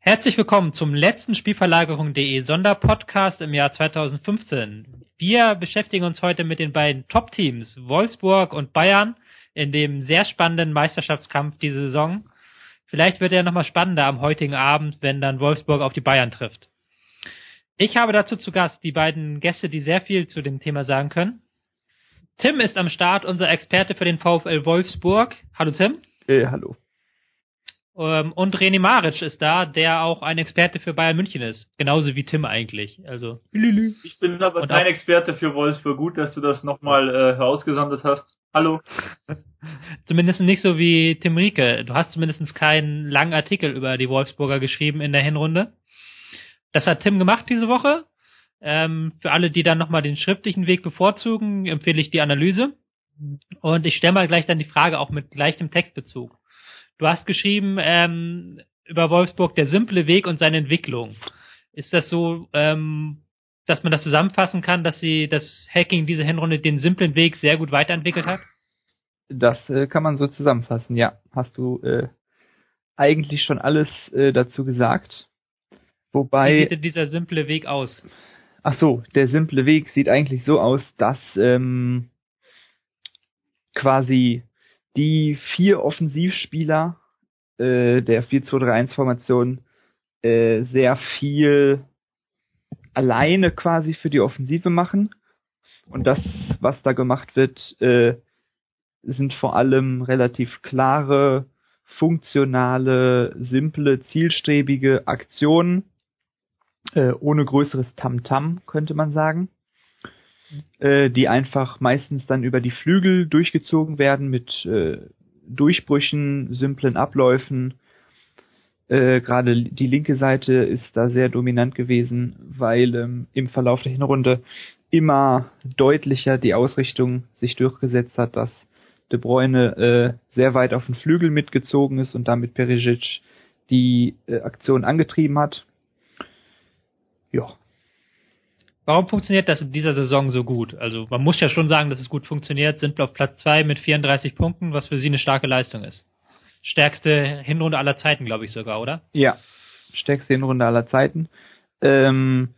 Herzlich willkommen zum letzten Spielverlagerung.de Sonderpodcast im Jahr 2015. Wir beschäftigen uns heute mit den beiden Top-Teams Wolfsburg und Bayern in dem sehr spannenden Meisterschaftskampf diese Saison. Vielleicht wird er nochmal spannender am heutigen Abend, wenn dann Wolfsburg auf die Bayern trifft. Ich habe dazu zu Gast die beiden Gäste, die sehr viel zu dem Thema sagen können. Tim ist am Start, unser Experte für den VfL Wolfsburg. Hallo Tim. Äh, hallo. Ähm, und René Maric ist da, der auch ein Experte für Bayern München ist. Genauso wie Tim eigentlich. Also. Ich bin aber und kein Experte für Wolfsburg. Gut, dass du das nochmal äh, herausgesandet hast. Hallo. zumindest nicht so wie Tim Rieke. Du hast zumindest keinen langen Artikel über die Wolfsburger geschrieben in der Hinrunde. Das hat Tim gemacht diese Woche. Ähm, für alle, die dann nochmal den schriftlichen Weg bevorzugen, empfehle ich die Analyse. Und ich stelle mal gleich dann die Frage auch mit gleichem Textbezug. Du hast geschrieben ähm, über Wolfsburg der simple Weg und seine Entwicklung. Ist das so, ähm, dass man das zusammenfassen kann, dass sie das Hacking diese Hinrunde den simplen Weg sehr gut weiterentwickelt hat? Das äh, kann man so zusammenfassen, ja. Hast du äh, eigentlich schon alles äh, dazu gesagt. Wobei. Wie sieht denn dieser simple Weg aus? Ach so, der simple Weg sieht eigentlich so aus, dass ähm, quasi die vier Offensivspieler äh, der 4-2-3-1-Formation äh, sehr viel alleine quasi für die Offensive machen. Und das, was da gemacht wird, äh, sind vor allem relativ klare, funktionale, simple, zielstrebige Aktionen, äh, ohne größeres Tamtam, -Tam, könnte man sagen äh, die einfach meistens dann über die Flügel durchgezogen werden mit äh, Durchbrüchen, simplen Abläufen. Äh, Gerade die linke Seite ist da sehr dominant gewesen, weil ähm, im Verlauf der Hinrunde immer deutlicher die Ausrichtung sich durchgesetzt hat, dass De Bruyne äh, sehr weit auf den Flügel mitgezogen ist und damit Perisic die äh, Aktion angetrieben hat. Ja, Warum funktioniert das in dieser Saison so gut? Also man muss ja schon sagen, dass es gut funktioniert. Sind wir auf Platz zwei mit 34 Punkten, was für sie eine starke Leistung ist. Stärkste Hinrunde aller Zeiten, glaube ich sogar, oder? Ja, stärkste Hinrunde aller Zeiten. Ähm,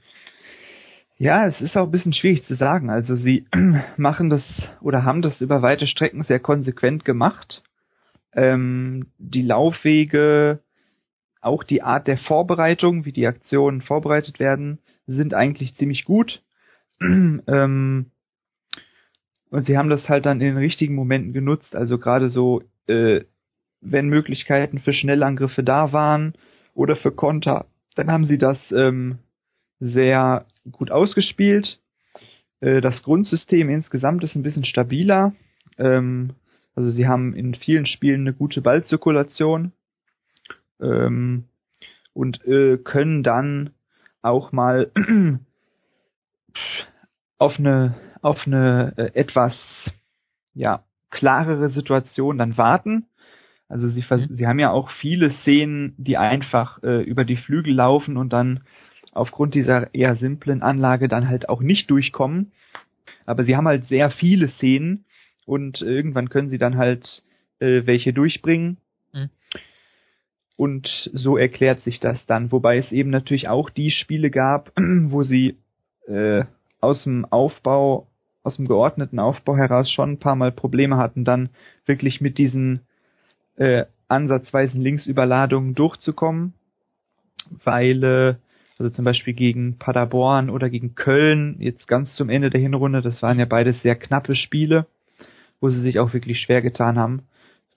ja, es ist auch ein bisschen schwierig zu sagen. Also sie machen das oder haben das über weite Strecken sehr konsequent gemacht. Ähm, die Laufwege, auch die Art der Vorbereitung, wie die Aktionen vorbereitet werden, sind eigentlich ziemlich gut. ähm, und sie haben das halt dann in den richtigen Momenten genutzt, also gerade so, äh, wenn Möglichkeiten für Schnellangriffe da waren oder für Konter, dann haben sie das ähm, sehr gut ausgespielt. Äh, das Grundsystem insgesamt ist ein bisschen stabiler. Ähm, also sie haben in vielen Spielen eine gute Ballzirkulation ähm, und äh, können dann auch mal auf eine auf eine äh, etwas ja klarere Situation dann warten. Also sie mhm. sie haben ja auch viele Szenen, die einfach äh, über die Flügel laufen und dann aufgrund dieser eher simplen Anlage dann halt auch nicht durchkommen. Aber sie haben halt sehr viele Szenen und irgendwann können sie dann halt äh, welche durchbringen. Mhm. Und so erklärt sich das dann, wobei es eben natürlich auch die Spiele gab, wo sie äh, aus dem Aufbau, aus dem geordneten Aufbau heraus schon ein paar Mal Probleme hatten, dann wirklich mit diesen äh, ansatzweisen Linksüberladungen durchzukommen, weil äh, also zum Beispiel gegen Paderborn oder gegen Köln, jetzt ganz zum Ende der Hinrunde, das waren ja beides sehr knappe Spiele, wo sie sich auch wirklich schwer getan haben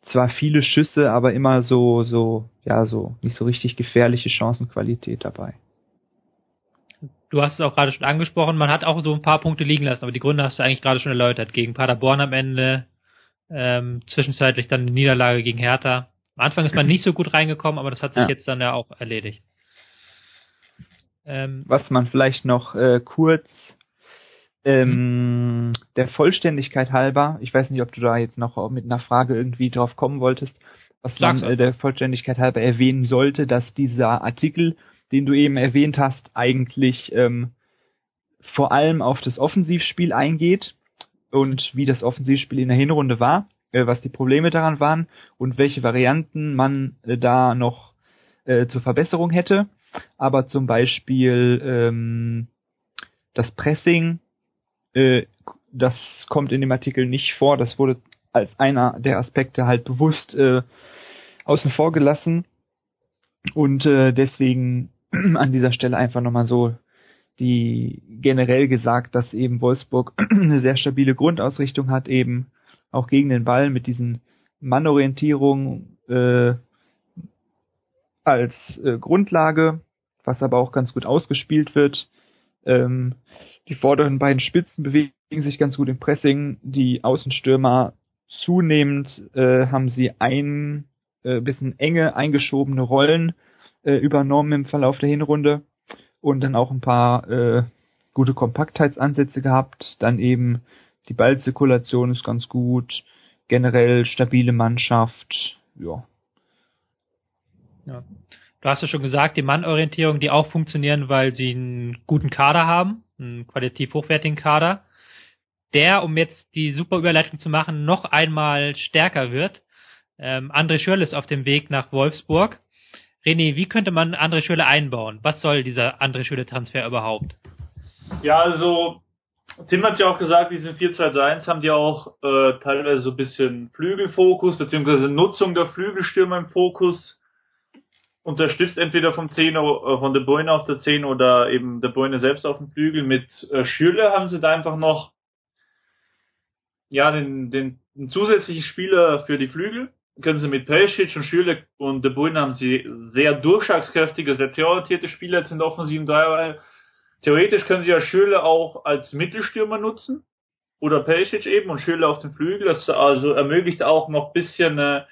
zwar viele Schüsse, aber immer so, so, ja, so nicht so richtig gefährliche Chancenqualität dabei. Du hast es auch gerade schon angesprochen, man hat auch so ein paar Punkte liegen lassen, aber die Gründe hast du eigentlich gerade schon erläutert. Gegen Paderborn am Ende, ähm, zwischenzeitlich dann eine Niederlage gegen Hertha. Am Anfang ist man nicht so gut reingekommen, aber das hat sich ja. jetzt dann ja auch erledigt. Ähm, Was man vielleicht noch äh, kurz ähm, mhm. der Vollständigkeit halber, ich weiß nicht, ob du da jetzt noch mit einer Frage irgendwie drauf kommen wolltest, was man äh, der Vollständigkeit halber erwähnen sollte, dass dieser Artikel, den du eben erwähnt hast, eigentlich ähm, vor allem auf das Offensivspiel eingeht und wie das Offensivspiel in der Hinrunde war, äh, was die Probleme daran waren und welche Varianten man äh, da noch äh, zur Verbesserung hätte. Aber zum Beispiel ähm, das Pressing, äh, das kommt in dem Artikel nicht vor. Das wurde als einer der Aspekte halt bewusst äh, außen vor gelassen. Und äh, deswegen an dieser Stelle einfach nochmal so die generell gesagt, dass eben Wolfsburg eine sehr stabile Grundausrichtung hat, eben auch gegen den Ball mit diesen Mannorientierungen äh, als äh, Grundlage, was aber auch ganz gut ausgespielt wird. Ähm, die vorderen beiden Spitzen bewegen sich ganz gut im Pressing. Die Außenstürmer zunehmend äh, haben sie ein äh, bisschen enge eingeschobene Rollen äh, übernommen im Verlauf der Hinrunde und dann auch ein paar äh, gute Kompaktheitsansätze gehabt. Dann eben die Ballzirkulation ist ganz gut, generell stabile Mannschaft, ja. Ja. Du hast ja schon gesagt, die Mannorientierung, die auch funktionieren, weil sie einen guten Kader haben, einen qualitativ hochwertigen Kader, der, um jetzt die super Überleitung zu machen, noch einmal stärker wird. Ähm, André Schürrle ist auf dem Weg nach Wolfsburg. René, wie könnte man André Schürrle einbauen? Was soll dieser André Schürrle-Transfer überhaupt? Ja, also Tim hat ja auch gesagt, diesen 4-2-1 haben die auch äh, teilweise so ein bisschen Flügelfokus, beziehungsweise Nutzung der Flügelstürmer im Fokus unterstützt entweder vom 10 äh, von De Bruyne auf der 10 oder eben De Bruyne selbst auf dem Flügel. Mit äh, Schürle haben sie da einfach noch ja den, den, den zusätzlichen Spieler für die Flügel. Können sie mit Perisic und Schürle und De Bruyne haben sie sehr durchschlagskräftige, sehr theoretierte Spieler jetzt in der offensiven Dreierreihe. Theoretisch können sie ja Schürle auch als Mittelstürmer nutzen oder Perisic eben und Schürle auf dem Flügel. Das also ermöglicht auch noch bisschen äh,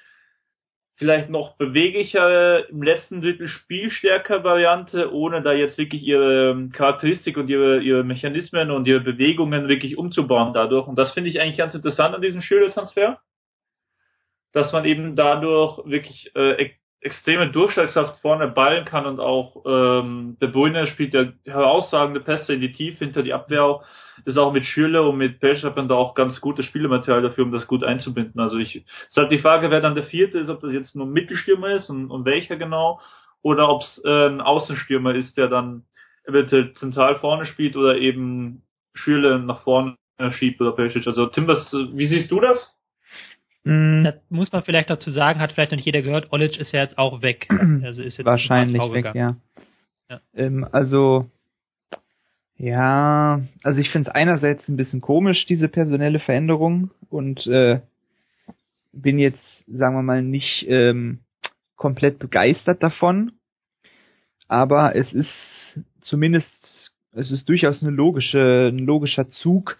vielleicht noch beweglicher im letzten Drittel spielstärker Variante, ohne da jetzt wirklich ihre Charakteristik und ihre, ihre Mechanismen und ihre Bewegungen wirklich umzubauen dadurch. Und das finde ich eigentlich ganz interessant an diesem Schüler-Transfer, dass man eben dadurch wirklich äh, extreme Durchschlagskraft vorne ballen kann und auch ähm, der Bruyne spielt ja herausragende Pässe in die Tiefe hinter die Abwehr auch. Ist auch mit Schürle und mit Pesch hat man da auch ganz gutes Spielematerial dafür, um das gut einzubinden. Also ich ist halt die Frage, wer dann der vierte ist, ob das jetzt nur ein Mittelstürmer ist und, und welcher genau, oder ob es äh, ein Außenstürmer ist, der dann eventuell zentral vorne spielt oder eben Schürle nach vorne schiebt oder Pesch. Also Tim, was, wie siehst du das? Mhm. Das muss man vielleicht dazu sagen, hat vielleicht noch nicht jeder gehört, Olic ist ja jetzt auch weg. Also ist jetzt Wahrscheinlich weg, ja. ja. Ähm, also, ja, also ich finde es einerseits ein bisschen komisch, diese personelle Veränderung und äh, bin jetzt, sagen wir mal, nicht ähm, komplett begeistert davon, aber es ist zumindest, es ist durchaus eine logische, ein logischer Zug.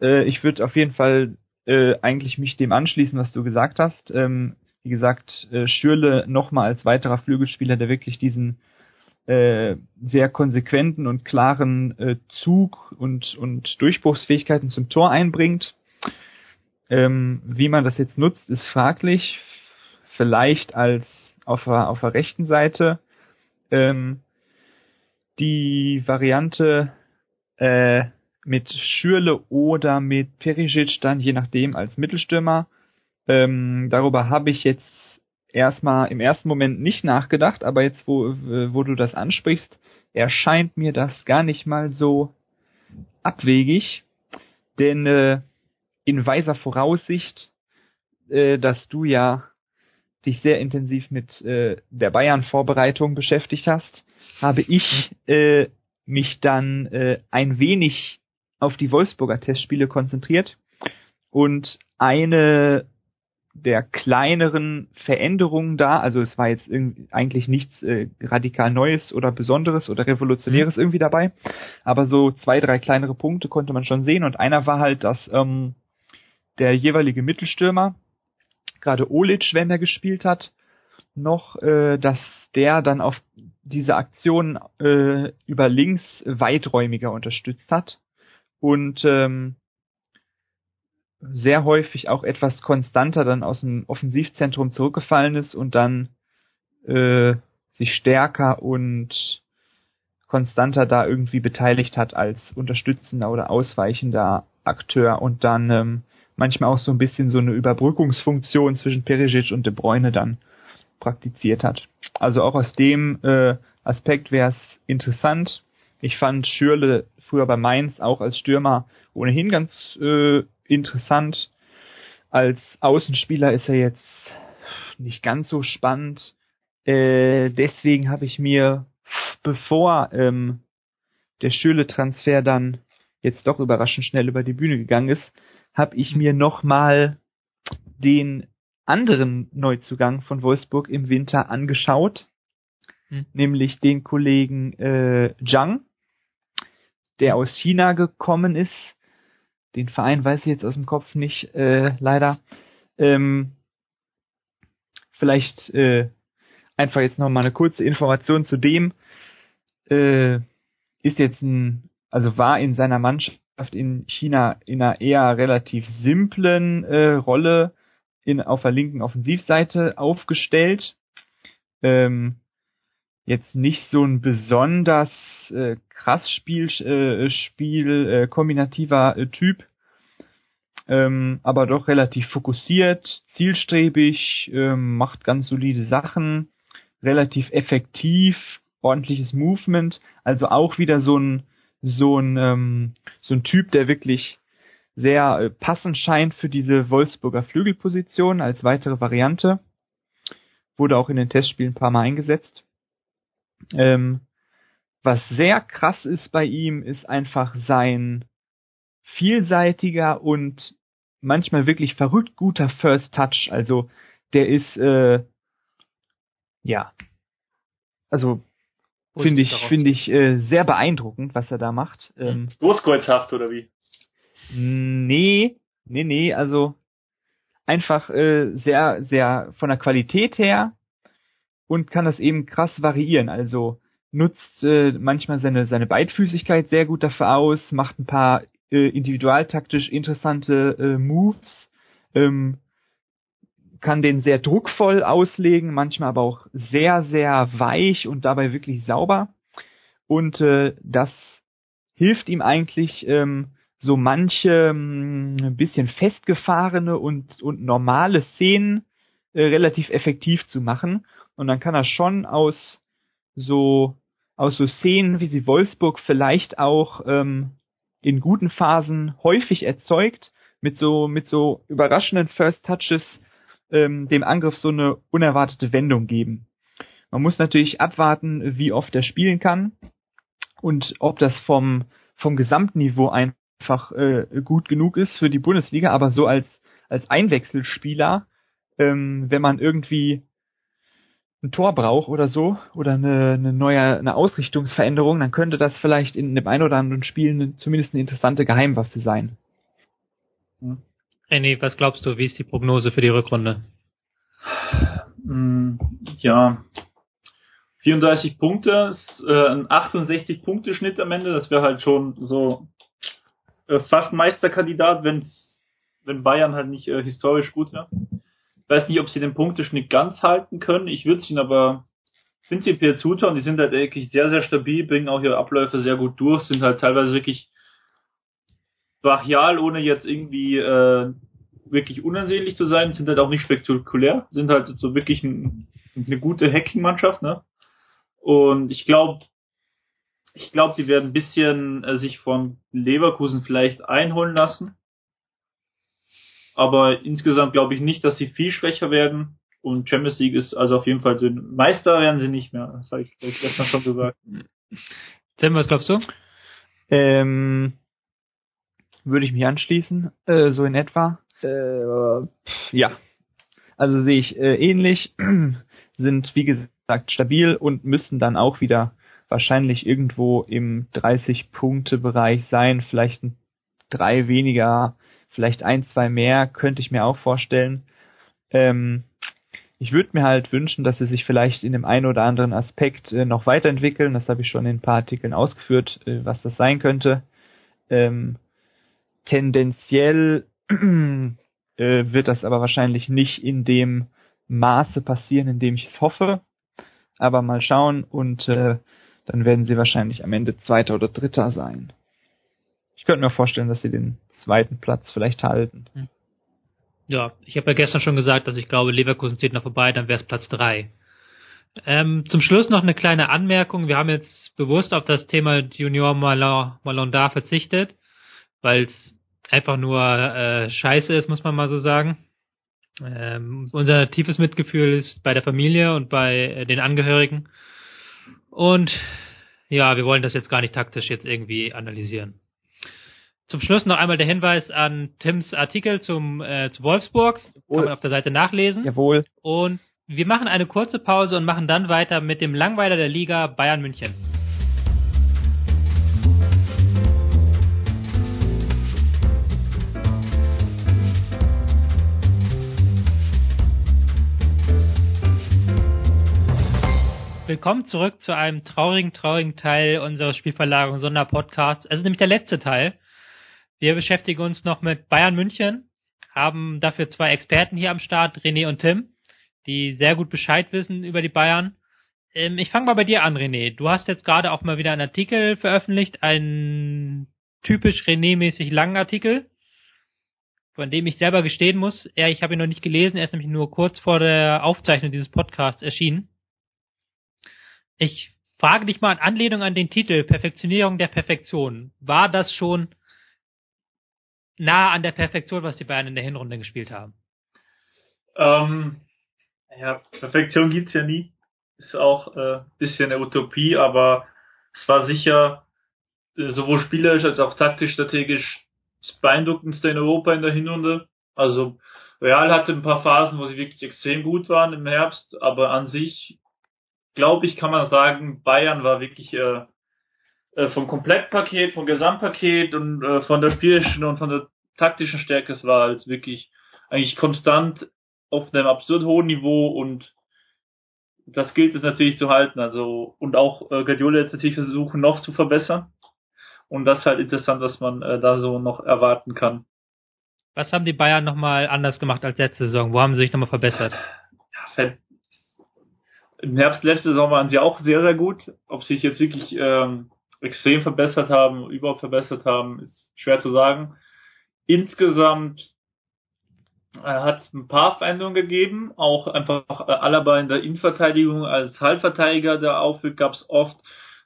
Äh, ich würde auf jeden Fall äh, eigentlich mich dem anschließen, was du gesagt hast. Ähm, wie gesagt, äh, Schürle nochmal als weiterer Flügelspieler, der wirklich diesen äh, sehr konsequenten und klaren äh, Zug und, und Durchbruchsfähigkeiten zum Tor einbringt. Ähm, wie man das jetzt nutzt, ist fraglich. Vielleicht als auf der, auf der rechten Seite. Ähm, die Variante äh, mit Schürle oder mit Perisic dann je nachdem als Mittelstürmer. Ähm, darüber habe ich jetzt erstmal im ersten Moment nicht nachgedacht, aber jetzt, wo, wo du das ansprichst, erscheint mir das gar nicht mal so abwegig, denn äh, in weiser Voraussicht, äh, dass du ja dich sehr intensiv mit äh, der Bayern-Vorbereitung beschäftigt hast, habe ich äh, mich dann äh, ein wenig auf die Wolfsburger Testspiele konzentriert und eine der kleineren Veränderungen da, also es war jetzt eigentlich nichts äh, radikal Neues oder Besonderes oder Revolutionäres mhm. irgendwie dabei, aber so zwei, drei kleinere Punkte konnte man schon sehen und einer war halt, dass ähm, der jeweilige Mittelstürmer, gerade Olic, wenn er gespielt hat, noch, äh, dass der dann auf diese Aktion äh, über links weiträumiger unterstützt hat und ähm, sehr häufig auch etwas konstanter dann aus dem Offensivzentrum zurückgefallen ist und dann äh, sich stärker und konstanter da irgendwie beteiligt hat als unterstützender oder ausweichender Akteur und dann ähm, manchmal auch so ein bisschen so eine Überbrückungsfunktion zwischen Perisic und De Bruyne dann praktiziert hat. Also auch aus dem äh, Aspekt wäre es interessant. Ich fand Schürle früher bei Mainz auch als Stürmer ohnehin ganz äh, interessant. Als Außenspieler ist er jetzt nicht ganz so spannend. Äh, deswegen habe ich mir, bevor ähm, der Schürle-Transfer dann jetzt doch überraschend schnell über die Bühne gegangen ist, habe ich mir nochmal den anderen Neuzugang von Wolfsburg im Winter angeschaut, hm. nämlich den Kollegen äh, Zhang, der aus China gekommen ist. Den Verein weiß ich jetzt aus dem Kopf nicht, äh, leider. Ähm, vielleicht äh, einfach jetzt noch mal eine kurze Information zu dem. Äh, ist jetzt ein, also war in seiner Mannschaft in China in einer eher relativ simplen äh, Rolle in, auf der linken Offensivseite aufgestellt. Ähm, jetzt nicht so ein besonders äh, krass Spiel, äh, Spiel äh, kombinativer äh, Typ, ähm, aber doch relativ fokussiert, zielstrebig, ähm, macht ganz solide Sachen, relativ effektiv, ordentliches Movement, also auch wieder so ein so ein ähm, so ein Typ, der wirklich sehr äh, passend scheint für diese Wolfsburger Flügelposition als weitere Variante. Wurde auch in den Testspielen ein paar Mal eingesetzt. Ähm, was sehr krass ist bei ihm, ist einfach sein vielseitiger und manchmal wirklich verrückt guter First Touch. Also der ist äh, ja also finde ich finde ich äh, sehr beeindruckend, was er da macht. Ähm, Großkreuzhaft oder wie? Nee, nee, nee, also einfach äh, sehr, sehr von der Qualität her und kann das eben krass variieren. Also nutzt äh, manchmal seine, seine Beidfüßigkeit sehr gut dafür aus, macht ein paar äh, individualtaktisch interessante äh, Moves, ähm, kann den sehr druckvoll auslegen, manchmal aber auch sehr, sehr weich und dabei wirklich sauber. Und äh, das hilft ihm eigentlich, ähm, so manche ein hm, bisschen festgefahrene und, und normale Szenen äh, relativ effektiv zu machen. Und dann kann er schon aus so aus so Szenen, wie sie Wolfsburg vielleicht auch ähm, in guten Phasen häufig erzeugt, mit so mit so überraschenden First Touches ähm, dem Angriff so eine unerwartete Wendung geben. Man muss natürlich abwarten, wie oft er spielen kann und ob das vom vom Gesamtniveau ein einfach äh, gut genug ist für die Bundesliga, aber so als als Einwechselspieler, ähm, wenn man irgendwie ein Tor braucht oder so oder eine, eine neue eine Ausrichtungsveränderung, dann könnte das vielleicht in dem ein oder anderen Spiel eine, zumindest eine interessante Geheimwaffe sein. René, was glaubst du, wie ist die Prognose für die Rückrunde? Hm, ja, 34 Punkte, äh, ein 68 Punkte Schnitt am Ende, das wäre halt schon so äh, fast Meisterkandidat, wenn's, wenn Bayern halt nicht äh, historisch gut wäre. Weiß nicht, ob sie den Punkteschnitt ganz halten können. Ich würde es ihnen aber prinzipiell zutrauen. Die sind halt wirklich sehr, sehr stabil, bringen auch ihre Abläufe sehr gut durch, sind halt teilweise wirklich brachial, ohne jetzt irgendwie äh, wirklich unansehnlich zu sein, sind halt auch nicht spektakulär, sind halt so wirklich ein, eine gute Hacking-Mannschaft, ne? Und ich glaube, ich glaube, die werden ein bisschen äh, sich von Leverkusen vielleicht einholen lassen. Aber insgesamt glaube ich nicht, dass sie viel schwächer werden. Und Champions League ist also auf jeden Fall dünn. Meister werden sie nicht mehr. Das habe ich, ich gestern schon gesagt. Tim, was glaubst du? Ähm, würde ich mich anschließen, äh, so in etwa. Äh, ja. Also sehe ich äh, ähnlich, sind wie gesagt stabil und müssten dann auch wieder wahrscheinlich irgendwo im 30-Punkte-Bereich sein, vielleicht ein drei weniger, vielleicht ein, zwei mehr, könnte ich mir auch vorstellen. Ähm, ich würde mir halt wünschen, dass sie sich vielleicht in dem einen oder anderen Aspekt äh, noch weiterentwickeln. Das habe ich schon in ein paar Artikeln ausgeführt, äh, was das sein könnte. Ähm, tendenziell äh, wird das aber wahrscheinlich nicht in dem Maße passieren, in dem ich es hoffe. Aber mal schauen und äh, dann werden sie wahrscheinlich am Ende Zweiter oder Dritter sein. Ich könnte mir vorstellen, dass sie den zweiten Platz vielleicht halten. Hm. Ja, ich habe ja gestern schon gesagt, dass ich glaube, Leverkusen zieht noch vorbei, dann wäre es Platz drei. Ähm, zum Schluss noch eine kleine Anmerkung. Wir haben jetzt bewusst auf das Thema Junior Malonda verzichtet, weil es einfach nur äh, scheiße ist, muss man mal so sagen. Ähm, unser tiefes Mitgefühl ist bei der Familie und bei äh, den Angehörigen. Und ja, wir wollen das jetzt gar nicht taktisch jetzt irgendwie analysieren. Zum Schluss noch einmal der Hinweis an Tims Artikel zum äh, zu Wolfsburg. Kann man auf der Seite nachlesen. Jawohl. Und wir machen eine kurze Pause und machen dann weiter mit dem Langweiler der Liga Bayern München. Willkommen zurück zu einem traurigen, traurigen Teil unseres Spielverlagerung Sonderpodcasts. Es ist nämlich der letzte Teil. Wir beschäftigen uns noch mit Bayern München, haben dafür zwei Experten hier am Start, René und Tim, die sehr gut Bescheid wissen über die Bayern. Ähm, ich fange mal bei dir an, René. Du hast jetzt gerade auch mal wieder einen Artikel veröffentlicht, einen typisch René-mäßig langen Artikel, von dem ich selber gestehen muss, ja, ich habe ihn noch nicht gelesen, er ist nämlich nur kurz vor der Aufzeichnung dieses Podcasts erschienen. Ich frage dich mal in Anlehnung an den Titel Perfektionierung der Perfektion. War das schon nah an der Perfektion, was die Bayern in der Hinrunde gespielt haben? Ähm, ja, Perfektion gibt's ja nie. Ist auch äh, bisschen eine Utopie, aber es war sicher äh, sowohl spielerisch als auch taktisch strategisch das beeindruckendste in Europa in der Hinrunde. Also Real hatte ein paar Phasen, wo sie wirklich extrem gut waren im Herbst, aber an sich glaube ich, kann man sagen, Bayern war wirklich äh, äh, vom Komplettpaket, vom Gesamtpaket und äh, von der spielischen und von der taktischen Stärke, es war als wirklich eigentlich konstant auf einem absurd hohen Niveau und das gilt es natürlich zu halten. Also und auch äh, Guardiola jetzt natürlich versuchen noch zu verbessern. Und das ist halt interessant, was man äh, da so noch erwarten kann. Was haben die Bayern nochmal anders gemacht als letzte Saison? Wo haben sie sich nochmal verbessert? Ja, im Herbst letzte Saison waren sie auch sehr, sehr gut. Ob sie sich jetzt wirklich ähm, extrem verbessert haben, überhaupt verbessert haben, ist schwer zu sagen. Insgesamt äh, hat es ein paar Veränderungen gegeben, auch einfach äh, Alaba in der Innenverteidigung als Halbverteidiger, der aufwirt, gab es oft.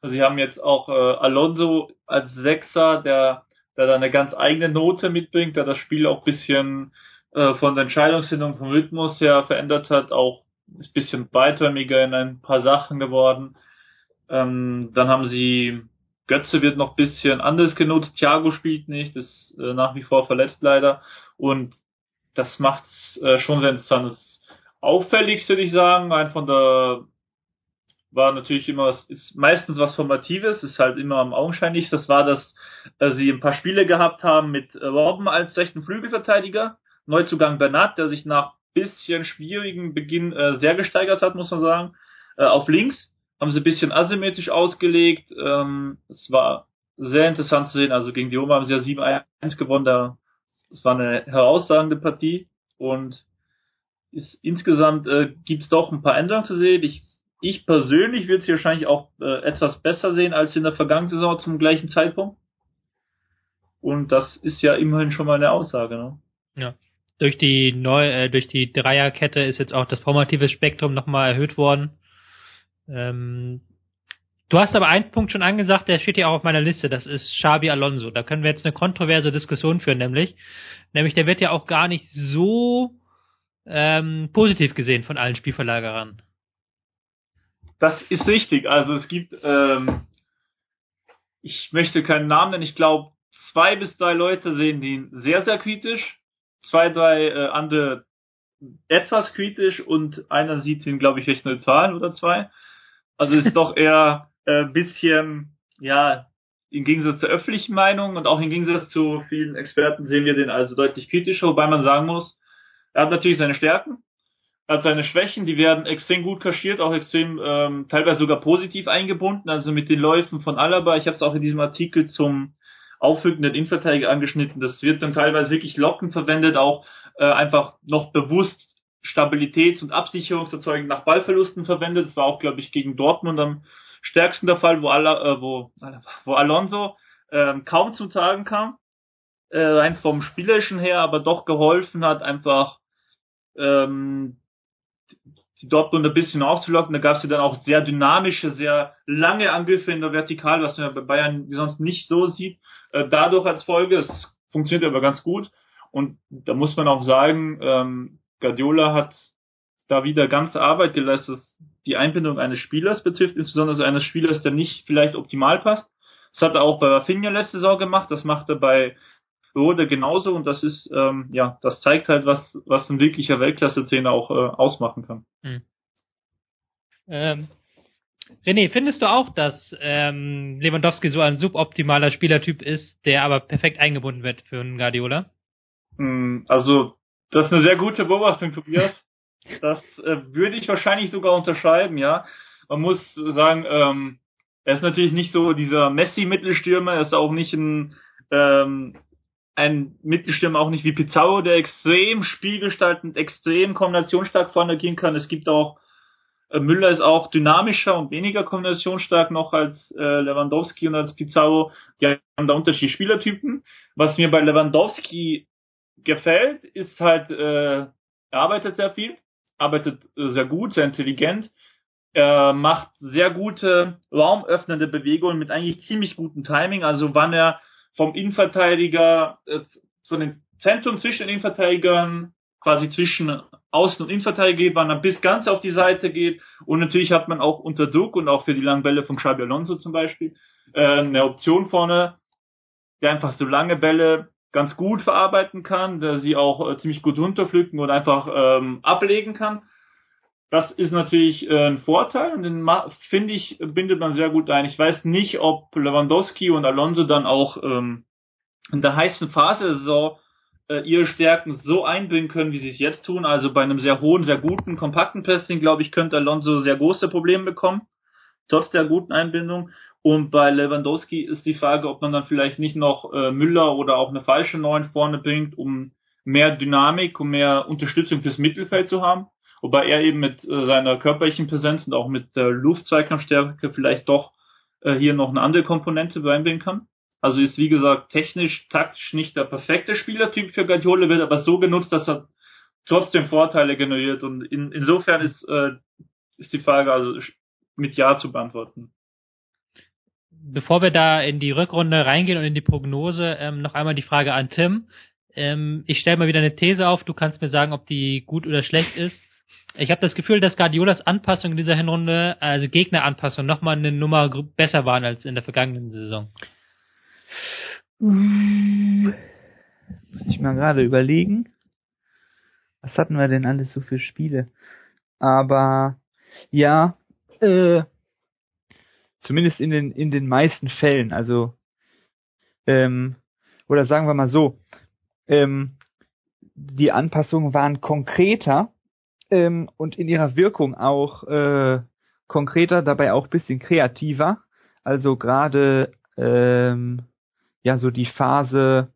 Also sie haben jetzt auch äh, Alonso als Sechser, der, der da eine ganz eigene Note mitbringt, der das Spiel auch bisschen äh, von der Entscheidungsfindung, vom Rhythmus her verändert hat, auch ist bisschen beidräumiger in ein paar Sachen geworden. Ähm, dann haben sie Götze wird noch bisschen anders genutzt, Thiago spielt nicht, ist äh, nach wie vor verletzt leider und das macht's äh, schon sehr interessant. Das auffälligste würde ich sagen, ein von der war natürlich immer was, ist meistens was Formatives, ist halt immer am augenscheinlich. Das war, dass äh, sie ein paar Spiele gehabt haben mit äh, Robben als rechten Flügelverteidiger, Neuzugang Bernat, der sich nach bisschen schwierigen Beginn äh, sehr gesteigert hat, muss man sagen. Äh, auf links haben sie ein bisschen asymmetrisch ausgelegt. Ähm, es war sehr interessant zu sehen. Also gegen die Roma haben sie ja 7-1 gewonnen. Da, das war eine herausragende Partie. Und ist, insgesamt äh, gibt es doch ein paar Änderungen zu sehen. Ich, ich persönlich würde sie wahrscheinlich auch äh, etwas besser sehen als in der vergangenen Saison zum gleichen Zeitpunkt. Und das ist ja immerhin schon mal eine Aussage. Ne? Ja durch die neu, äh, durch die Dreierkette ist jetzt auch das formative Spektrum nochmal erhöht worden. Ähm, du hast aber einen Punkt schon angesagt, der steht ja auch auf meiner Liste, das ist Xabi Alonso. Da können wir jetzt eine kontroverse Diskussion führen, nämlich, nämlich der wird ja auch gar nicht so ähm, positiv gesehen von allen Spielverlagerern. Das ist richtig. Also es gibt, ähm, ich möchte keinen Namen nennen, ich glaube, zwei bis drei Leute sehen den sehr, sehr kritisch zwei, drei äh, andere etwas kritisch und einer sieht ihn, glaube ich, recht neutral oder zwei. Also ist doch eher äh, bisschen, ja, im Gegensatz zur öffentlichen Meinung und auch im Gegensatz zu vielen Experten sehen wir den also deutlich kritischer, wobei man sagen muss, er hat natürlich seine Stärken, er hat seine Schwächen, die werden extrem gut kaschiert, auch extrem ähm, teilweise sogar positiv eingebunden, also mit den Läufen von Alaba. Ich habe es auch in diesem Artikel zum aufrückenden Innenverteidiger angeschnitten. Das wird dann teilweise wirklich lockend verwendet, auch äh, einfach noch bewusst Stabilitäts- und Absicherungserzeugung nach Ballverlusten verwendet. Das war auch, glaube ich, gegen Dortmund am stärksten der Fall, wo, Ala, äh, wo, wo Alonso äh, kaum zum Tragen kam, äh, rein vom Spielerischen her, aber doch geholfen hat, einfach ähm, die Dortmund ein bisschen aufzulocken. Da gab es ja dann auch sehr dynamische, sehr lange Angriffe in der Vertikal, was man bei Bayern sonst nicht so sieht. Äh, dadurch als Folge, es funktioniert aber ganz gut. Und da muss man auch sagen, ähm, Guardiola hat da wieder ganze Arbeit geleistet, was die Einbindung eines Spielers betrifft, insbesondere eines Spielers, der nicht vielleicht optimal passt. Das hat er auch bei Rafinha letzte Saison gemacht, das macht er bei Rode genauso und das ist, ähm, ja, das zeigt halt, was, was ein wirklicher Weltklasse-Trainer auch äh, ausmachen kann. Hm. Ähm, René, findest du auch, dass ähm, Lewandowski so ein suboptimaler Spielertyp ist, der aber perfekt eingebunden wird für einen Guardiola? Hm, also, das ist eine sehr gute Beobachtung, Tobias. Das äh, würde ich wahrscheinlich sogar unterschreiben, ja. Man muss sagen, ähm, er ist natürlich nicht so dieser Messi-Mittelstürmer, er ist auch nicht ein ähm, ein Mittelstürmer auch nicht wie Pizarro, der extrem spielgestaltend, extrem kombinationsstark vorne gehen kann. Es gibt auch, äh, Müller ist auch dynamischer und weniger kombinationsstark noch als äh, Lewandowski und als Pizarro. Die haben da unterschiedliche Spielertypen. Was mir bei Lewandowski gefällt, ist halt, äh, er arbeitet sehr viel, arbeitet äh, sehr gut, sehr intelligent. Er macht sehr gute raumöffnende Bewegungen mit eigentlich ziemlich gutem Timing. Also wann er vom Innenverteidiger, äh, von dem Zentrum zwischen den Innenverteidigern, quasi zwischen Außen- und Innenverteidiger geht, wann er bis ganz auf die Seite geht. Und natürlich hat man auch unter Druck und auch für die langen Bälle von Xabi Alonso zum Beispiel äh, eine Option vorne, der einfach so lange Bälle ganz gut verarbeiten kann, der sie auch äh, ziemlich gut runterpflücken und einfach ähm, ablegen kann. Das ist natürlich äh, ein Vorteil und den finde ich, bindet man sehr gut ein. Ich weiß nicht, ob Lewandowski und Alonso dann auch ähm, in der heißen Phase der Saison äh, ihre Stärken so einbringen können, wie sie es jetzt tun. Also bei einem sehr hohen, sehr guten, kompakten Pressing, glaube ich, könnte Alonso sehr große Probleme bekommen, trotz der guten Einbindung. Und bei Lewandowski ist die Frage, ob man dann vielleicht nicht noch äh, Müller oder auch eine falsche Neun vorne bringt, um mehr Dynamik, um mehr Unterstützung fürs Mittelfeld zu haben wobei er eben mit äh, seiner körperlichen Präsenz und auch mit der Luftzweikampfstärke vielleicht doch äh, hier noch eine andere Komponente reinbringen kann. Also ist wie gesagt technisch, taktisch nicht der perfekte Spielertyp für Guardiola, wird aber so genutzt, dass er trotzdem Vorteile generiert und in, insofern ist, äh, ist die Frage also mit Ja zu beantworten. Bevor wir da in die Rückrunde reingehen und in die Prognose, ähm, noch einmal die Frage an Tim. Ähm, ich stelle mal wieder eine These auf, du kannst mir sagen, ob die gut oder schlecht ist. Ich habe das Gefühl, dass Guardiolas Anpassung in dieser Hinrunde, also Gegneranpassung, nochmal eine Nummer besser waren als in der vergangenen Saison. Muss ich mal gerade überlegen. Was hatten wir denn alles so für Spiele? Aber ja, äh, zumindest in den in den meisten Fällen. Also ähm, oder sagen wir mal so, ähm, die Anpassungen waren konkreter ähm, und in ihrer Wirkung auch äh, konkreter, dabei auch bisschen kreativer. Also gerade ähm, ja so die Phase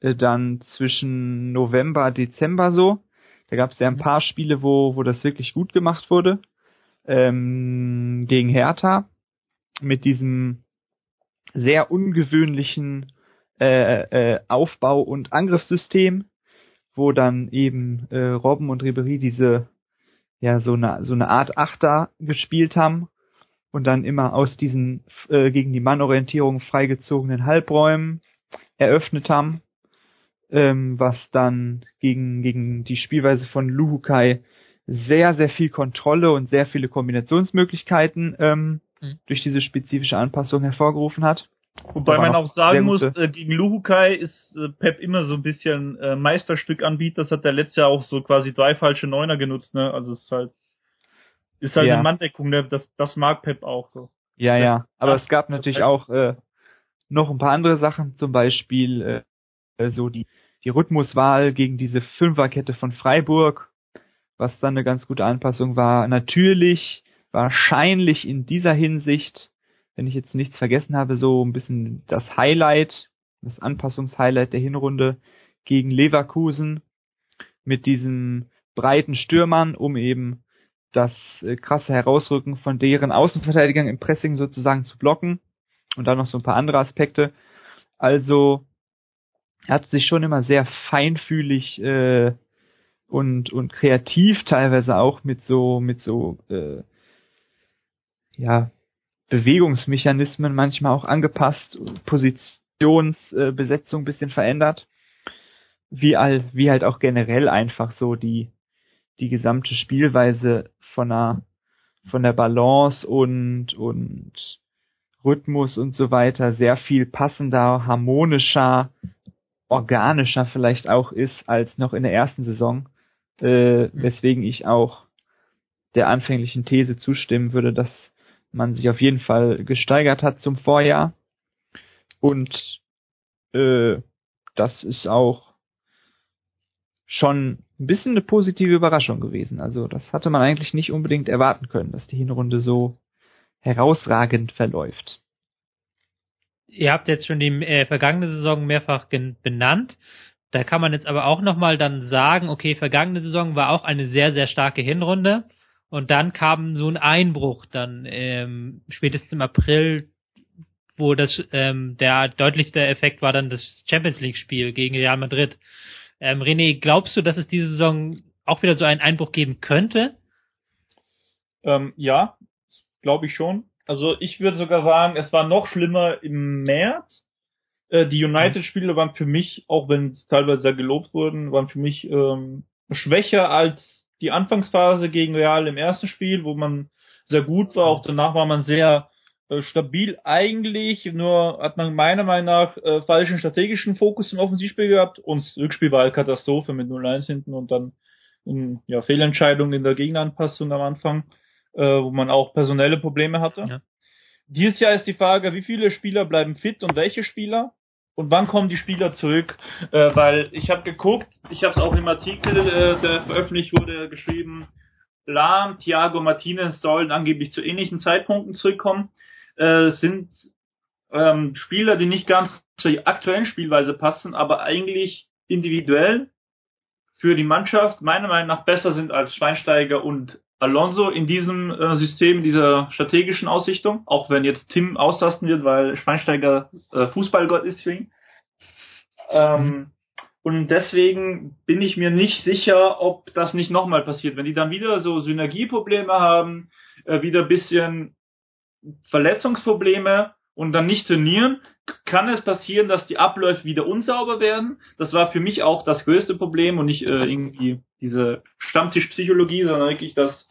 äh, dann zwischen November, Dezember so. Da gab es ja ein mhm. paar Spiele, wo, wo das wirklich gut gemacht wurde. Ähm, gegen Hertha mit diesem sehr ungewöhnlichen äh, äh, Aufbau- und Angriffssystem, wo dann eben äh, Robben und Ribery diese ja so eine so eine Art Achter gespielt haben und dann immer aus diesen äh, gegen die Mannorientierung freigezogenen Halbräumen eröffnet haben, ähm, was dann gegen gegen die Spielweise von Luhukai sehr sehr viel Kontrolle und sehr viele Kombinationsmöglichkeiten ähm, mhm. durch diese spezifische Anpassung hervorgerufen hat. Wobei man auch sagen muss, äh, gegen Luhukai ist äh, Pep immer so ein bisschen äh, Meisterstückanbieter. Das hat er letztes Jahr auch so quasi drei falsche Neuner genutzt, ne? Also es ist halt ist halt ja. eine Manndeckung, ne? das, das mag Pep auch so. Ja, ja. Aber es gab natürlich auch äh, noch ein paar andere Sachen, zum Beispiel äh, so die, die Rhythmuswahl gegen diese Fünferkette von Freiburg, was dann eine ganz gute Anpassung war. Natürlich, wahrscheinlich in dieser Hinsicht wenn ich jetzt nichts vergessen habe, so ein bisschen das Highlight, das Anpassungshighlight der Hinrunde gegen Leverkusen mit diesen breiten Stürmern, um eben das äh, krasse Herausrücken von deren Außenverteidigern im Pressing sozusagen zu blocken und dann noch so ein paar andere Aspekte. Also hat sich schon immer sehr feinfühlig äh, und und kreativ teilweise auch mit so mit so äh, ja Bewegungsmechanismen manchmal auch angepasst, Positionsbesetzung äh, bisschen verändert, wie all, wie halt auch generell einfach so die die gesamte Spielweise von einer von der Balance und und Rhythmus und so weiter sehr viel passender, harmonischer, organischer vielleicht auch ist als noch in der ersten Saison, äh, mhm. weswegen ich auch der anfänglichen These zustimmen würde, dass man sich auf jeden Fall gesteigert hat zum Vorjahr und äh, das ist auch schon ein bisschen eine positive Überraschung gewesen. Also das hatte man eigentlich nicht unbedingt erwarten können, dass die Hinrunde so herausragend verläuft. Ihr habt jetzt schon die äh, vergangene Saison mehrfach benannt. Da kann man jetzt aber auch nochmal dann sagen, okay, vergangene Saison war auch eine sehr, sehr starke Hinrunde. Und dann kam so ein Einbruch dann ähm, spätestens im April, wo das ähm, der deutlichste Effekt war dann das Champions League Spiel gegen Real Madrid. Ähm, René, glaubst du, dass es diese Saison auch wieder so einen Einbruch geben könnte? Ähm, ja, glaube ich schon. Also ich würde sogar sagen, es war noch schlimmer im März. Äh, die United-Spiele waren für mich, auch wenn es teilweise sehr gelobt wurden, waren für mich ähm, schwächer als die Anfangsphase gegen Real im ersten Spiel, wo man sehr gut war. Auch danach war man sehr äh, stabil eigentlich, nur hat man meiner Meinung nach äh, falschen strategischen Fokus im Offensivspiel gehabt und das Rückspiel war eine Katastrophe mit 0-1 hinten und dann um, ja, Fehlentscheidungen in der Gegneranpassung am Anfang äh, wo man auch personelle Probleme hatte. Ja. Dieses Jahr ist die Frage, wie viele Spieler bleiben fit und welche Spieler? Und wann kommen die Spieler zurück? Äh, weil ich habe geguckt, ich habe es auch im Artikel, äh, der veröffentlicht wurde, geschrieben, Lahm, Thiago Martinez sollen angeblich zu ähnlichen Zeitpunkten zurückkommen. Äh, sind ähm, Spieler, die nicht ganz zur aktuellen Spielweise passen, aber eigentlich individuell für die Mannschaft meiner Meinung nach besser sind als Schweinsteiger und Alonso in diesem äh, System, dieser strategischen Ausrichtung, auch wenn jetzt Tim auslasten wird, weil Schweinsteiger äh, Fußballgott ist für ihn. Ähm, mhm. Und deswegen bin ich mir nicht sicher, ob das nicht nochmal passiert. Wenn die dann wieder so Synergieprobleme haben, äh, wieder bisschen Verletzungsprobleme und dann nicht trainieren, kann es passieren, dass die Abläufe wieder unsauber werden. Das war für mich auch das größte Problem und nicht äh, irgendwie diese Stammtischpsychologie, sondern wirklich, dass,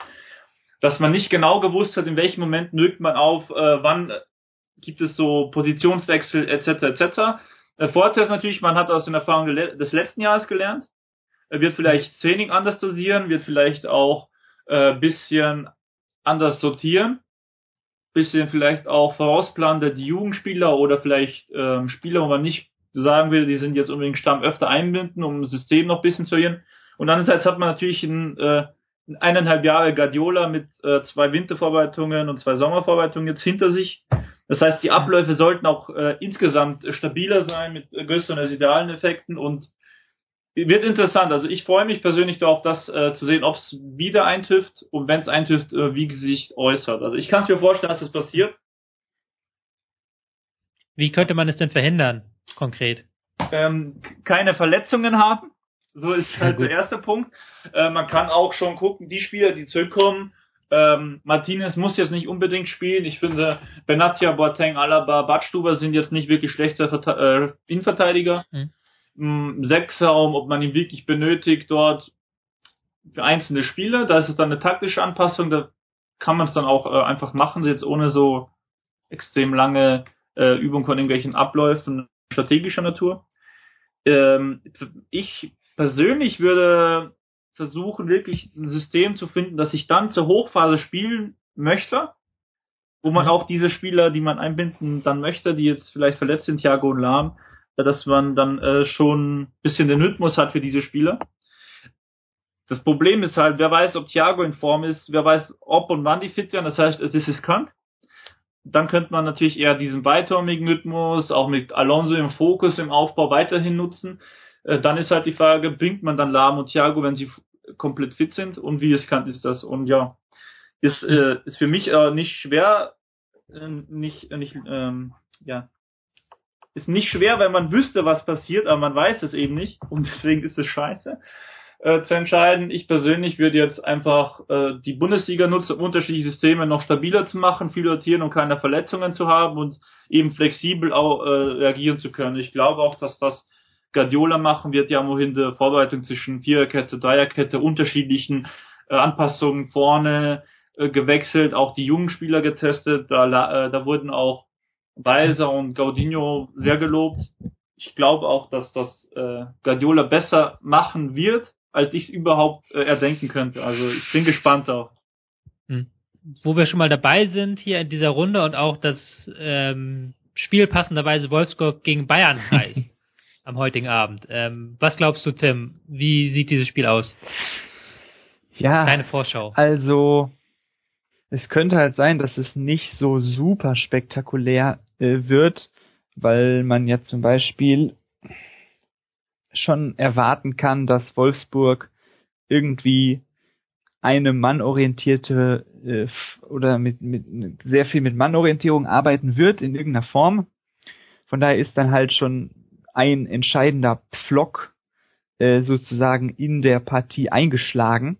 dass man nicht genau gewusst hat, in welchen Momenten drückt man auf, äh, wann gibt es so Positionswechsel etc. etc. Der Vorteil ist natürlich, man hat aus den Erfahrungen des letzten Jahres gelernt, er wird vielleicht Training anders dosieren, wird vielleicht auch äh, bisschen anders sortieren bisschen vielleicht auch vorausplanen, die Jugendspieler oder vielleicht ähm, Spieler, wo man nicht sagen will, die sind jetzt unbedingt Stamm öfter einbinden, um das System noch ein bisschen zu erinnern. Und andererseits hat man natürlich ein, äh, eineinhalb Jahre Guardiola mit äh, zwei Wintervorbereitungen und zwei Sommervorbereitungen jetzt hinter sich. Das heißt, die Abläufe sollten auch äh, insgesamt stabiler sein mit äh, größeren residualen Effekten und wird interessant. Also ich freue mich persönlich darauf, das äh, zu sehen, ob es wieder eintrifft und wenn es eintrifft, äh, wie es sich äußert. Also ich kann es mir vorstellen, dass es das passiert. Wie könnte man es denn verhindern, konkret? Ähm, keine Verletzungen haben. So ist halt der erste Punkt. Äh, man kann auch schon gucken, die Spieler, die zurückkommen, ähm, Martinez muss jetzt nicht unbedingt spielen. Ich finde, Benatia, Boateng, Alaba, Badstuber sind jetzt nicht wirklich schlechte Verte äh, Innenverteidiger. Mhm. Sechsraum, ob man ihn wirklich benötigt dort für einzelne Spiele. Da ist es dann eine taktische Anpassung, da kann man es dann auch äh, einfach machen, jetzt ohne so extrem lange äh, Übung von irgendwelchen Abläufen strategischer Natur. Ähm, ich persönlich würde versuchen, wirklich ein System zu finden, dass ich dann zur Hochphase spielen möchte, wo man mhm. auch diese Spieler, die man einbinden dann möchte, die jetzt vielleicht verletzt sind, Thiago und Lahm, dass man dann äh, schon ein bisschen den Rhythmus hat für diese Spieler. Das Problem ist halt, wer weiß, ob Thiago in Form ist, wer weiß, ob und wann die fit werden, das heißt, es ist riskant. Dann könnte man natürlich eher diesen beiturmigen Rhythmus, auch mit Alonso im Fokus, im Aufbau weiterhin nutzen. Äh, dann ist halt die Frage, bringt man dann Lahm und Thiago, wenn sie komplett fit sind und wie riskant ist das? Und ja, ist, äh, ist für mich äh, nicht schwer, äh, nicht, äh, nicht, ähm, ja, ist nicht schwer, wenn man wüsste, was passiert, aber man weiß es eben nicht und deswegen ist es scheiße äh, zu entscheiden. Ich persönlich würde jetzt einfach äh, die Bundesliga nutzen, um unterschiedliche Systeme noch stabiler zu machen, viel rotieren und keine Verletzungen zu haben und eben flexibel auch äh, reagieren zu können. Ich glaube auch, dass das Guardiola machen wird, ja wohin der Vorbereitung zwischen Viererkette, Dreierkette, unterschiedlichen äh, Anpassungen vorne äh, gewechselt, auch die jungen Spieler getestet. Da, äh, da wurden auch Weiser und Gaudinho sehr gelobt. Ich glaube auch, dass das äh, Guardiola besser machen wird, als ich es überhaupt äh, erdenken könnte. Also ich bin gespannt auch. Hm. Wo wir schon mal dabei sind hier in dieser Runde und auch das ähm, Spiel passenderweise Wolfsburg gegen Bayern heißt am heutigen Abend. Ähm, was glaubst du, Tim? Wie sieht dieses Spiel aus? Ja. Deine Vorschau. Also es könnte halt sein, dass es nicht so super spektakulär äh, wird, weil man ja zum Beispiel schon erwarten kann, dass Wolfsburg irgendwie eine mannorientierte äh, oder mit, mit, mit sehr viel mit Mannorientierung arbeiten wird in irgendeiner Form. Von daher ist dann halt schon ein entscheidender Pflock äh, sozusagen in der Partie eingeschlagen.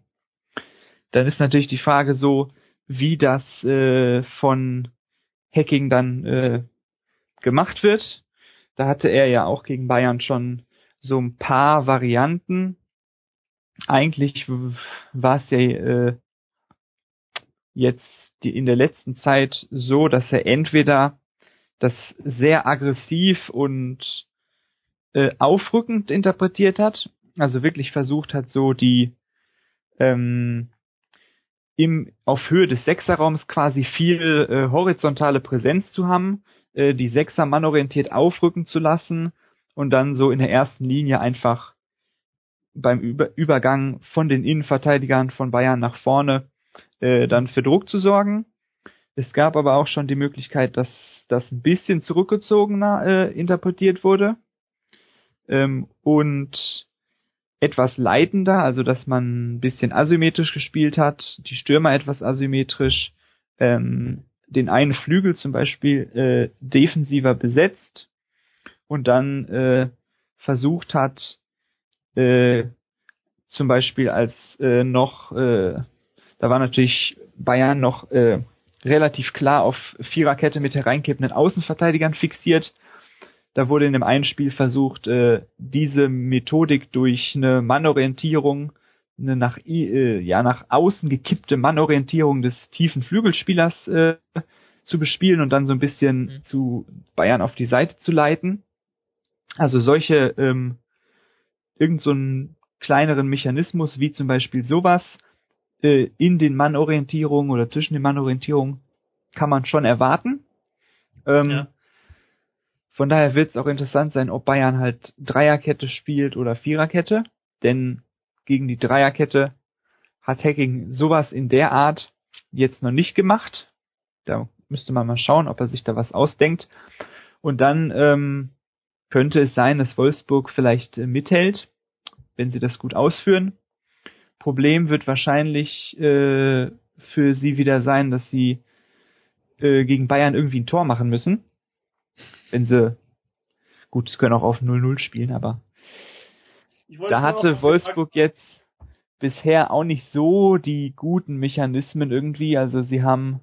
Dann ist natürlich die Frage so, wie das äh, von Hacking dann äh, gemacht wird. Da hatte er ja auch gegen Bayern schon so ein paar Varianten. Eigentlich war es ja äh, jetzt die, in der letzten Zeit so, dass er entweder das sehr aggressiv und äh, aufrückend interpretiert hat, also wirklich versucht hat, so die ähm, im auf Höhe des Sechserraums quasi viel äh, horizontale Präsenz zu haben, äh, die Sechser mannorientiert aufrücken zu lassen und dann so in der ersten Linie einfach beim Über Übergang von den Innenverteidigern von Bayern nach vorne äh, dann für Druck zu sorgen. Es gab aber auch schon die Möglichkeit, dass das ein bisschen zurückgezogener äh, interpretiert wurde ähm, und etwas leitender, also dass man ein bisschen asymmetrisch gespielt hat, die Stürmer etwas asymmetrisch, ähm, den einen Flügel zum Beispiel äh, defensiver besetzt und dann äh, versucht hat, äh, zum Beispiel als äh, noch, äh, da war natürlich Bayern noch äh, relativ klar auf Viererkette mit hereinkippenden Außenverteidigern fixiert. Da wurde in dem einen Spiel versucht, äh, diese Methodik durch eine Mannorientierung, eine nach, äh, ja, nach außen gekippte Mannorientierung des tiefen Flügelspielers äh, zu bespielen und dann so ein bisschen mhm. zu Bayern auf die Seite zu leiten. Also solche, ähm, irgend so einen kleineren Mechanismus, wie zum Beispiel sowas, äh, in den Mannorientierungen oder zwischen den Mannorientierungen kann man schon erwarten. Ähm, ja. Von daher wird es auch interessant sein, ob Bayern halt Dreierkette spielt oder Viererkette, denn gegen die Dreierkette hat Hacking sowas in der Art jetzt noch nicht gemacht. Da müsste man mal schauen, ob er sich da was ausdenkt. Und dann ähm, könnte es sein, dass Wolfsburg vielleicht äh, mithält, wenn sie das gut ausführen. Problem wird wahrscheinlich äh, für sie wieder sein, dass sie äh, gegen Bayern irgendwie ein Tor machen müssen. Wenn sie, gut, sie können auch auf 0-0 spielen, aber da hatte Wolfsburg jetzt bisher auch nicht so die guten Mechanismen irgendwie. Also sie haben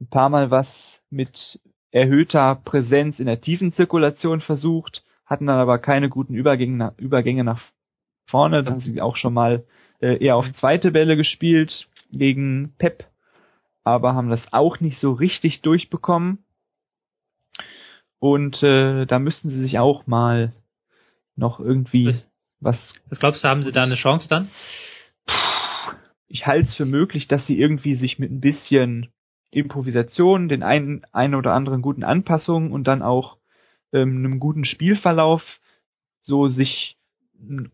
ein paar Mal was mit erhöhter Präsenz in der tiefen Zirkulation versucht, hatten dann aber keine guten Übergänge nach, Übergänge nach vorne. Dann sind sie auch schon mal äh, eher auf zweite Bälle gespielt gegen Pep, aber haben das auch nicht so richtig durchbekommen. Und äh, da müssten sie sich auch mal noch irgendwie was, was. Was glaubst du, haben sie da eine Chance dann? Ich halte es für möglich, dass sie irgendwie sich mit ein bisschen Improvisation, den einen, einen oder anderen guten Anpassungen und dann auch ähm, einem guten Spielverlauf so sich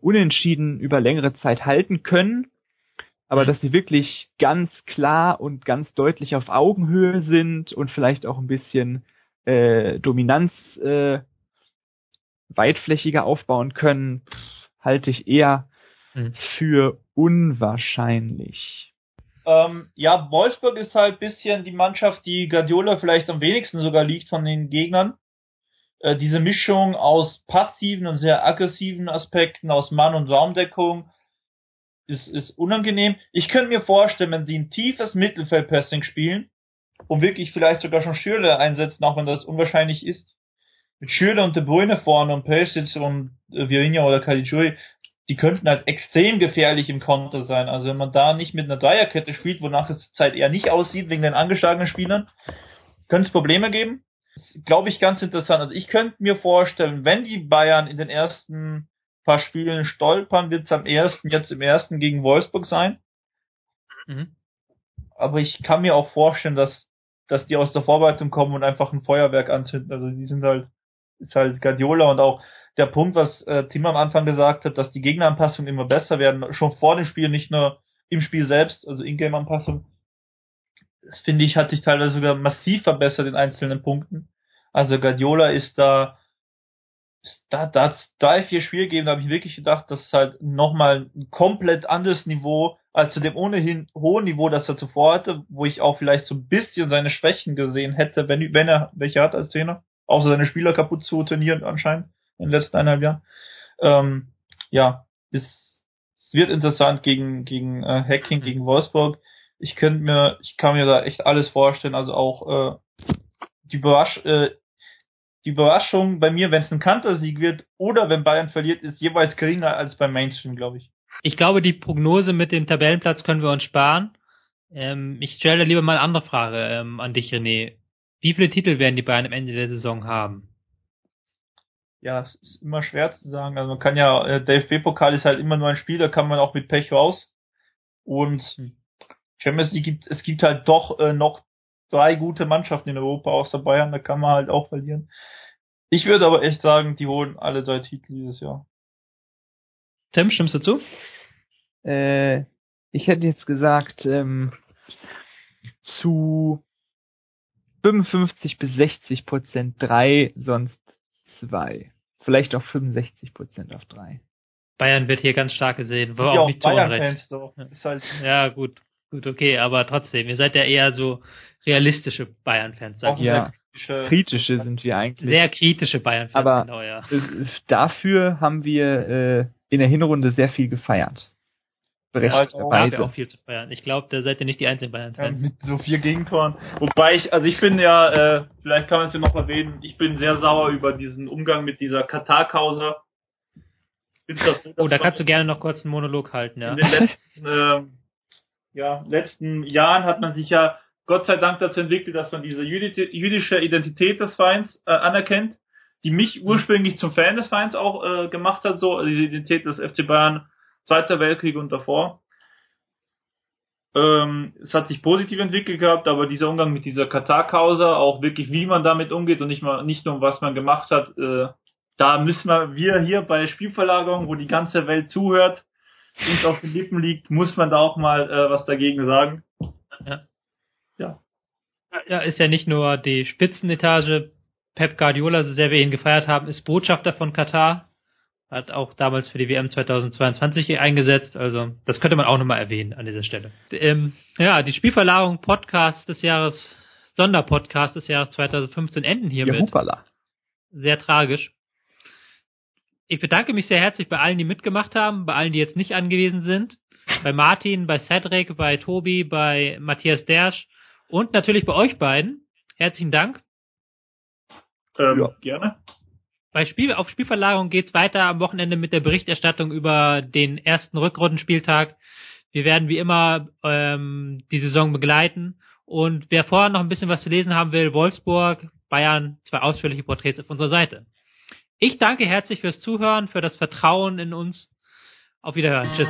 unentschieden über längere Zeit halten können, aber mhm. dass sie wirklich ganz klar und ganz deutlich auf Augenhöhe sind und vielleicht auch ein bisschen äh, Dominanz äh, weitflächiger aufbauen können, halte ich eher mhm. für unwahrscheinlich. Ähm, ja, Wolfsburg ist halt bisschen die Mannschaft, die Guardiola vielleicht am wenigsten sogar liegt von den Gegnern. Äh, diese Mischung aus passiven und sehr aggressiven Aspekten, aus Mann- und Raumdeckung, ist, ist unangenehm. Ich könnte mir vorstellen, wenn sie ein tiefes Mittelfeldpressing spielen und wirklich vielleicht sogar schon Schürle einsetzen, auch wenn das unwahrscheinlich ist, mit Schürle und De Bruyne vorne und Perisic und äh, Virinha oder Caligiuri, die könnten halt extrem gefährlich im Konter sein. Also wenn man da nicht mit einer Dreierkette spielt, wonach es zurzeit eher nicht aussieht, wegen den angeschlagenen Spielern, könnte es Probleme geben. Glaube ich ganz interessant. Also ich könnte mir vorstellen, wenn die Bayern in den ersten paar Spielen stolpern, wird es am ersten, jetzt im ersten gegen Wolfsburg sein. Mhm. Aber ich kann mir auch vorstellen, dass, dass die aus der Vorbereitung kommen und einfach ein Feuerwerk anzünden. Also die sind halt, ist halt Guardiola und auch der Punkt, was äh, Tim am Anfang gesagt hat, dass die Gegneranpassungen immer besser werden, schon vor dem Spiel, nicht nur im Spiel selbst, also Ingame-Anpassung. Das finde ich, hat sich teilweise sogar massiv verbessert in einzelnen Punkten. Also Guardiola ist da, da, da hat's drei, vier Spiele gegeben, da habe ich wirklich gedacht, das ist halt nochmal ein komplett anderes Niveau als zu dem ohnehin hohen Niveau, das er zuvor hatte, wo ich auch vielleicht so ein bisschen seine Schwächen gesehen hätte, wenn, wenn er welche hat als Trainer. Außer seine Spieler kaputt zu trainieren anscheinend in den letzten eineinhalb Jahren. Ähm, ja, es, es wird interessant gegen, gegen äh, Hacking, gegen Wolfsburg. Ich könnte mir, ich kann mir da echt alles vorstellen, also auch äh, die Überrasch äh, die Überraschung bei mir, wenn es ein Kantersieg wird oder wenn Bayern verliert, ist jeweils geringer als beim Mainstream, glaube ich. Ich glaube, die Prognose mit dem Tabellenplatz können wir uns sparen. Ähm, ich stelle lieber mal eine andere Frage ähm, an dich, René. Wie viele Titel werden die Bayern am Ende der Saison haben? Ja, es ist immer schwer zu sagen. Also man kann ja, äh, der DFB-Pokal ist halt immer nur ein Spiel, da kann man auch mit Pech raus. Und Champions League gibt, es gibt halt doch äh, noch drei gute Mannschaften in Europa außer Bayern, da kann man halt auch verlieren. Ich würde aber echt sagen, die holen alle drei Titel dieses Jahr. Tim, stimmst du zu? Äh, ich hätte jetzt gesagt, ähm, zu 55 bis 60 Prozent drei, sonst zwei. Vielleicht auch 65 Prozent auf drei. Bayern wird hier ganz stark gesehen, war auch, auch nicht zu Unrecht. Halt ja, gut, gut, okay, aber trotzdem, ihr seid ja eher so realistische Bayern-Fans, sag ich ja. Kritische, kritische sind wir eigentlich. Sehr kritische Bayern-Fans, aber genau, ja. dafür haben wir äh, in der Hinrunde sehr viel gefeiert. Berechtigterweise. auch viel zu feiern. Ich glaube, da seid ihr nicht die einzigen Bayern-Fans. Ja, mit so vier Gegentoren. Wobei ich, also ich bin ja, äh, vielleicht kann man es ja noch erwähnen, ich bin sehr sauer über diesen Umgang mit dieser Katar-Causa. Oh, da kannst du gerne noch kurz einen Monolog halten, ja. In den letzten, äh, ja, letzten Jahren hat man sich ja Gott sei Dank dazu entwickelt, dass man diese jüdische Identität des Vereins äh, anerkennt, die mich ursprünglich zum Fan des Vereins auch äh, gemacht hat, so also diese Identität des FC Bayern Zweiter Weltkrieg und davor. Ähm, es hat sich positiv entwickelt gehabt, aber dieser Umgang mit dieser Katar-Causa, auch wirklich wie man damit umgeht und nicht mal nicht nur was man gemacht hat, äh, da müssen wir, wir hier bei Spielverlagerung, wo die ganze Welt zuhört, uns auf den Lippen liegt, muss man da auch mal äh, was dagegen sagen. Ja. ja. Ja, ist ja nicht nur die Spitzenetage. Pep Guardiola, so sehr wir ihn gefeiert haben, ist Botschafter von Katar hat auch damals für die WM 2022 eingesetzt. Also das könnte man auch nochmal erwähnen an dieser Stelle. Ähm, ja, die Spielverlagerung Podcast des Jahres, Sonderpodcast des Jahres 2015 enden hiermit. Ja, hupala. Sehr tragisch. Ich bedanke mich sehr herzlich bei allen, die mitgemacht haben, bei allen, die jetzt nicht angewiesen sind. Bei Martin, bei Cedric, bei Tobi, bei Matthias Dersch und natürlich bei euch beiden. Herzlichen Dank. Ähm, ja. Gerne. Bei Spiel, auf Spielverlagerung geht's weiter am Wochenende mit der Berichterstattung über den ersten Rückrundenspieltag. Wir werden wie immer ähm, die Saison begleiten. Und wer vorher noch ein bisschen was zu lesen haben will, Wolfsburg, Bayern, zwei ausführliche Porträts auf unserer Seite. Ich danke herzlich fürs Zuhören, für das Vertrauen in uns. Auf Wiederhören. Tschüss.